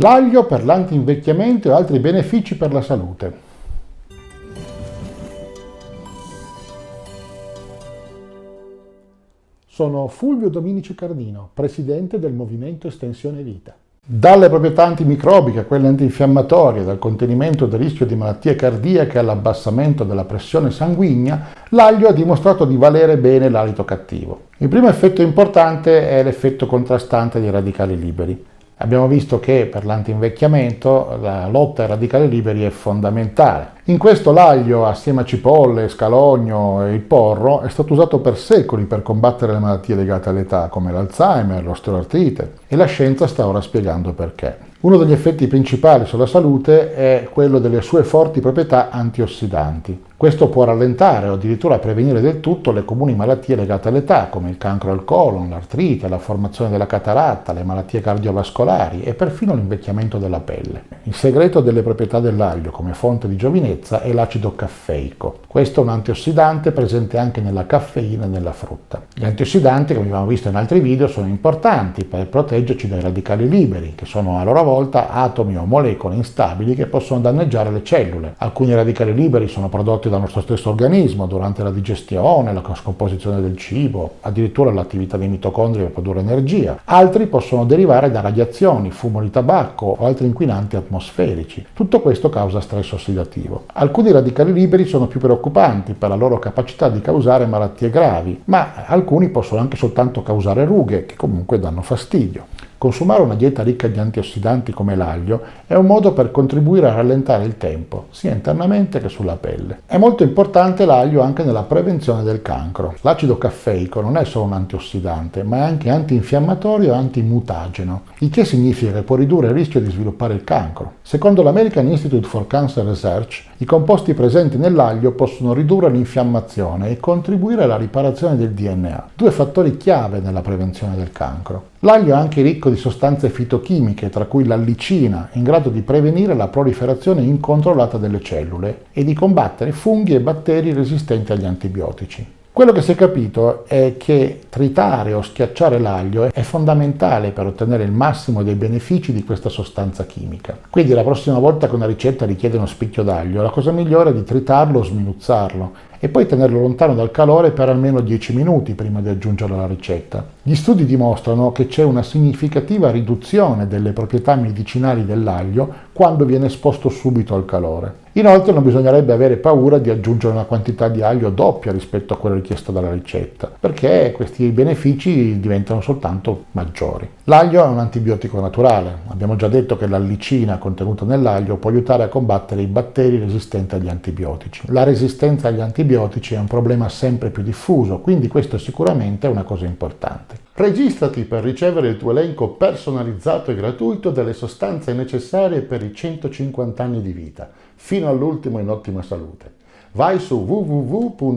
L'aglio per l'antinvecchiamento e altri benefici per la salute. Sono Fulvio Dominici Cardino, presidente del Movimento Estensione Vita. Dalle proprietà antimicrobiche a quelle antinfiammatorie, dal contenimento del rischio di malattie cardiache all'abbassamento della pressione sanguigna, l'aglio ha dimostrato di valere bene l'alito cattivo. Il primo effetto importante è l'effetto contrastante dei radicali liberi. Abbiamo visto che per l'antinvecchiamento la lotta ai radicali liberi è fondamentale. In questo l'aglio, assieme a cipolle, scalogno e il porro, è stato usato per secoli per combattere le malattie legate all'età, come l'Alzheimer, l'osteoartrite, e la scienza sta ora spiegando perché. Uno degli effetti principali sulla salute è quello delle sue forti proprietà antiossidanti. Questo può rallentare o addirittura prevenire del tutto le comuni malattie legate all'età, come il cancro al colon, l'artrite, la formazione della cataratta, le malattie cardiovascolari e perfino l'invecchiamento della pelle. Il segreto delle proprietà dell'aglio come fonte di giovinezza è l'acido caffeico. Questo è un antiossidante presente anche nella caffeina e nella frutta. Gli antiossidanti, come abbiamo visto in altri video, sono importanti per proteggerci dai radicali liberi, che sono a loro volta atomi o molecole instabili che possono danneggiare le cellule. Alcuni radicali liberi sono prodotti dal nostro stesso organismo durante la digestione, la scomposizione del cibo, addirittura l'attività dei mitocondri per produrre energia. Altri possono derivare da radiazioni, fumo di tabacco o altri inquinanti atmosferici. Tutto questo causa stress ossidativo. Alcuni radicali liberi sono più preoccupanti per la loro capacità di causare malattie gravi, ma alcuni possono anche soltanto causare rughe che comunque danno fastidio. Consumare una dieta ricca di antiossidanti come l'aglio è un modo per contribuire a rallentare il tempo, sia internamente che sulla pelle. È molto importante l'aglio anche nella prevenzione del cancro. L'acido caffeico non è solo un antiossidante, ma è anche antinfiammatorio e antimutageno, il che significa che può ridurre il rischio di sviluppare il cancro. Secondo l'American Institute for Cancer Research, i composti presenti nell'aglio possono ridurre l'infiammazione e contribuire alla riparazione del DNA, due fattori chiave nella prevenzione del cancro. L'aglio è anche ricco di sostanze fitochimiche, tra cui l'allicina, in grado di prevenire la proliferazione incontrollata delle cellule e di combattere funghi e batteri resistenti agli antibiotici. Quello che si è capito è che tritare o schiacciare l'aglio è fondamentale per ottenere il massimo dei benefici di questa sostanza chimica. Quindi la prossima volta che una ricetta richiede uno spicchio d'aglio, la cosa migliore è di tritarlo o sminuzzarlo e poi tenerlo lontano dal calore per almeno 10 minuti prima di aggiungerlo alla ricetta. Gli studi dimostrano che c'è una significativa riduzione delle proprietà medicinali dell'aglio quando viene esposto subito al calore. Inoltre non bisognerebbe avere paura di aggiungere una quantità di aglio doppia rispetto a quella richiesta dalla ricetta, perché questi benefici diventano soltanto maggiori. L'aglio è un antibiotico naturale. Abbiamo già detto che l'allicina contenuta nell'aglio può aiutare a combattere i batteri resistenti agli antibiotici. La resistenza agli antibiotici è un problema sempre più diffuso, quindi questo sicuramente è una cosa importante. Registrati per ricevere il tuo elenco personalizzato e gratuito delle sostanze necessarie per i 150 anni di vita, fino all'ultimo in ottima salute. Vai su www.mev.cx,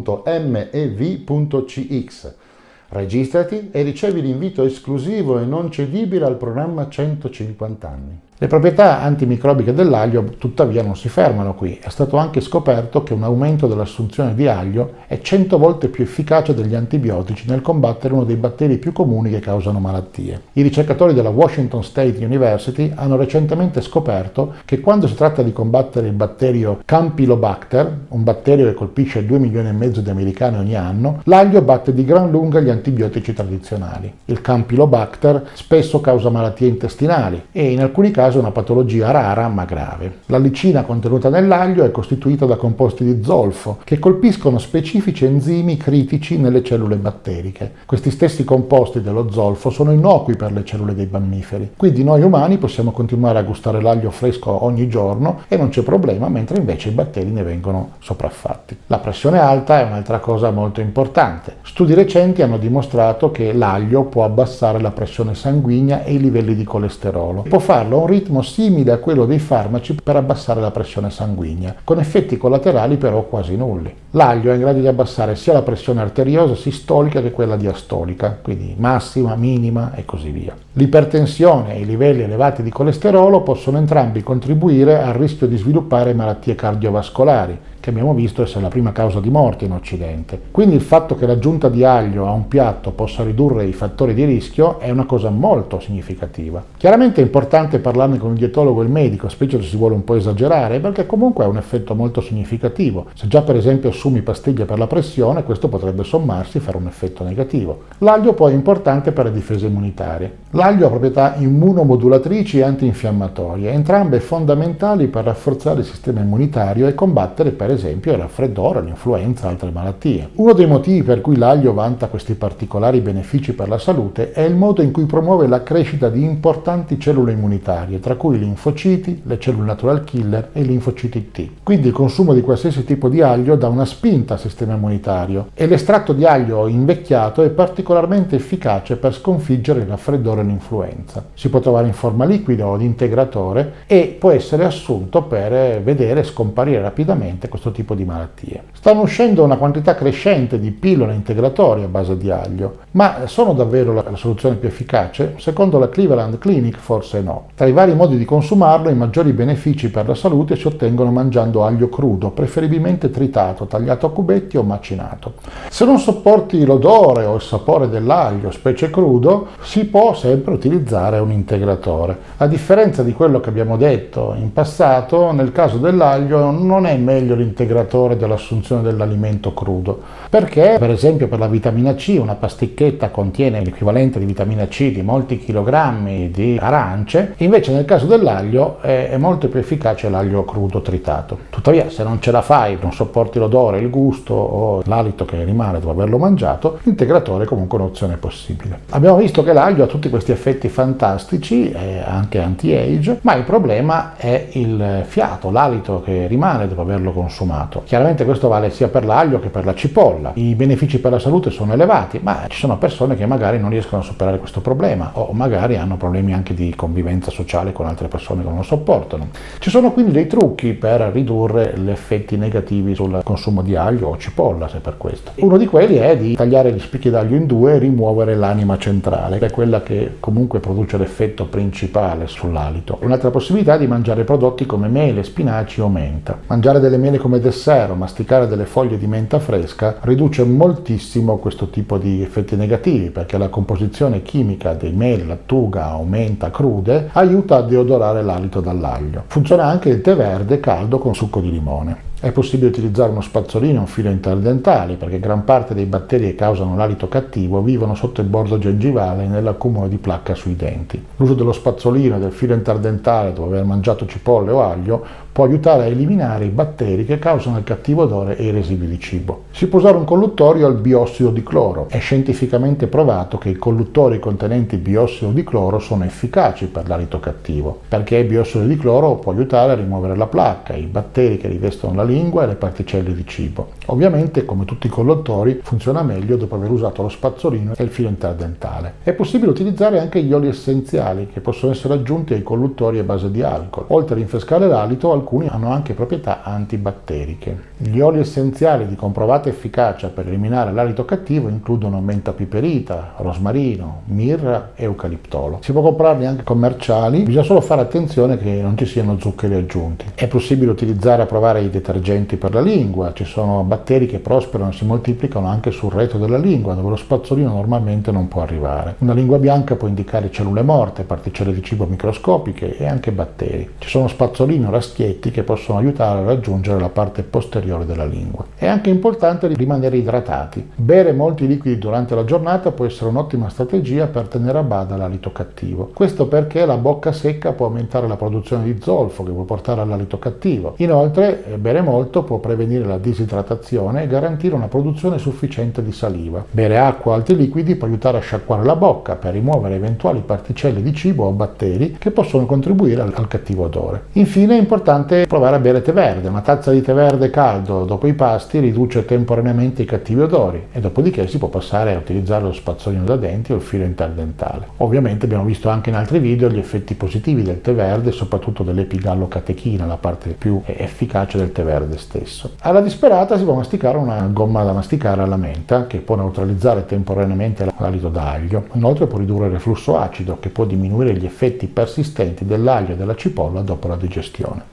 registrati e ricevi l'invito esclusivo e non cedibile al programma 150 anni. Le proprietà antimicrobiche dell'aglio tuttavia non si fermano qui. È stato anche scoperto che un aumento dell'assunzione di aglio è 100 volte più efficace degli antibiotici nel combattere uno dei batteri più comuni che causano malattie. I ricercatori della Washington State University hanno recentemente scoperto che quando si tratta di combattere il batterio Campylobacter, un batterio che colpisce 2 milioni e mezzo di americani ogni anno, l'aglio batte di gran lunga gli antibiotici tradizionali. Il Campylobacter spesso causa malattie intestinali e in alcuni casi caso una patologia rara ma grave. La licina contenuta nell'aglio è costituita da composti di zolfo che colpiscono specifici enzimi critici nelle cellule batteriche. Questi stessi composti dello zolfo sono innocui per le cellule dei mammiferi, quindi noi umani possiamo continuare a gustare l'aglio fresco ogni giorno e non c'è problema, mentre invece i batteri ne vengono sopraffatti. La pressione alta è un'altra cosa molto importante. Studi recenti hanno dimostrato che l'aglio può abbassare la pressione sanguigna e i livelli di colesterolo. Può farlo un ritmo simile a quello dei farmaci per abbassare la pressione sanguigna, con effetti collaterali però quasi nulli. L'aglio è in grado di abbassare sia la pressione arteriosa sistolica che quella diastolica, quindi massima, minima e così via. L'ipertensione e i livelli elevati di colesterolo possono entrambi contribuire al rischio di sviluppare malattie cardiovascolari, che abbiamo visto essere la prima causa di morte in Occidente. Quindi il fatto che l'aggiunta di aglio a un piatto possa ridurre i fattori di rischio è una cosa molto significativa. Chiaramente è importante parlarne con il dietologo e il medico, specie se si vuole un po' esagerare, perché comunque ha un effetto molto significativo. Se già per esempio assumi pastiglie per la pressione, questo potrebbe sommarsi e fare un effetto negativo. L'aglio poi è importante per le difese immunitarie. L'aglio ha proprietà immunomodulatrici e antinfiammatorie, entrambe fondamentali per rafforzare il sistema immunitario e combattere per esempio il raffreddore, l'influenza e altre malattie. Uno dei motivi per cui l'aglio vanta questi particolari benefici per la salute è il modo in cui promuove la crescita di importanti cellule immunitarie, tra cui i linfociti, le cellule natural killer e i linfociti T. Quindi il consumo di qualsiasi tipo di aglio dà una spinta al sistema immunitario e l'estratto di aglio invecchiato è particolarmente efficace per sconfiggere il raffreddore e l'influenza. Si può trovare in forma liquida o di integratore e può essere assunto per vedere scomparire rapidamente questo tipo di malattie. Stanno uscendo una quantità crescente di pillole integratorie a base di aglio, ma sono davvero la, la soluzione più efficace? Secondo la Cleveland Clinic forse no. Tra i vari modi di consumarlo i maggiori benefici per la salute si ottengono mangiando aglio crudo, preferibilmente tritato, tagliato a cubetti o macinato. Se non sopporti l'odore o il sapore dell'aglio, specie crudo, si può sempre utilizzare un integratore. A differenza di quello che abbiamo detto in passato, nel caso dell'aglio non è meglio l'integratore dell'assunzione dell'alimento crudo, perché per esempio per la vitamina C una pasticchetta contiene l'equivalente di vitamina C di molti chilogrammi di arance, invece nel caso dell'aglio è molto più efficace l'aglio crudo tritato. Tuttavia se non ce la fai, non sopporti l'odore, il gusto o l'alito che rimane dopo averlo mangiato, l'integratore è comunque un'opzione possibile. Abbiamo visto che l'aglio ha tutti questi effetti fantastici, anche anti-age, ma il problema è il fiato, l'alito che rimane dopo averlo consumato. Chiaramente questo vale sia per l'aglio che per la cipolla. I benefici per la salute sono elevati, ma ci sono persone che magari non riescono a superare questo problema o magari hanno problemi anche di convivenza sociale con altre persone che non lo sopportano. Ci sono quindi dei trucchi per ridurre gli effetti negativi sul consumo di aglio o cipolla, se per questo. Uno di quelli è di tagliare gli spicchi d'aglio in due e rimuovere l'anima centrale, che è quella che comunque produce l'effetto principale sull'alito. Un'altra possibilità è di mangiare prodotti come mele, spinaci o menta. Mangiare delle mele come dessert o masticare delle foglie di menta fresca riduce moltissimo questo tipo di effetti negativi perché la composizione chimica dei mele, lattuga o menta crude aiuta a deodorare l'alito dall'aglio. Funziona anche il tè verde caldo con succo di limone. È possibile utilizzare uno spazzolino e un filo interdentale perché gran parte dei batteri che causano l'alito cattivo vivono sotto il bordo gengivale e nell'accumulo di placca sui denti. L'uso dello spazzolino e del filo interdentale dopo aver mangiato cipolle o aglio può aiutare a eliminare i batteri che causano il cattivo odore e i residui di cibo. Si può usare un colluttorio al biossido di cloro. È scientificamente provato che i colluttori contenenti biossido di cloro sono efficaci per l'alito cattivo, perché il biossido di cloro può aiutare a rimuovere la placca, i batteri che rivestono la lingua e le particelle di cibo. Ovviamente, come tutti i colluttori, funziona meglio dopo aver usato lo spazzolino e il filo interdentale. È possibile utilizzare anche gli oli essenziali che possono essere aggiunti ai colluttori a base di alcol. Oltre a rinfrescare l'alito, alcuni hanno anche proprietà antibatteriche. Gli oli essenziali di comprovata efficacia per eliminare l'alito cattivo includono menta piperita, rosmarino, mirra e eucaliptolo. Si può comprarli anche commerciali, bisogna solo fare attenzione che non ci siano zuccheri aggiunti. È possibile utilizzare a provare i detergenti per la lingua, ci sono batteri che prosperano e si moltiplicano anche sul retro della lingua, dove lo spazzolino normalmente non può arrivare. Una lingua bianca può indicare cellule morte, particelle di cibo microscopiche e anche batteri. Ci sono spazzolino raschietti insetti che possono aiutare a raggiungere la parte posteriore della lingua. È anche importante rimanere idratati. Bere molti liquidi durante la giornata può essere un'ottima strategia per tenere a bada l'alito cattivo. Questo perché la bocca secca può aumentare la produzione di zolfo che può portare all'alito cattivo. Inoltre, bere molto può prevenire la disidratazione e garantire una produzione sufficiente di saliva. Bere acqua o altri liquidi può aiutare a sciacquare la bocca per rimuovere eventuali particelle di cibo o batteri che possono contribuire al cattivo odore. Infine è importante importante provare a bere tè verde. Una tazza di tè verde caldo dopo i pasti riduce temporaneamente i cattivi odori e dopodiché si può passare a utilizzare lo spazzolino da denti o il filo interdentale. Ovviamente abbiamo visto anche in altri video gli effetti positivi del tè verde, soprattutto dell'epigallocatechina, la parte più efficace del tè verde stesso. Alla disperata si può masticare una gomma da masticare alla menta che può neutralizzare temporaneamente l'alito d'aglio. Inoltre può ridurre il reflusso acido che può diminuire gli effetti persistenti dell'aglio e della cipolla dopo la digestione.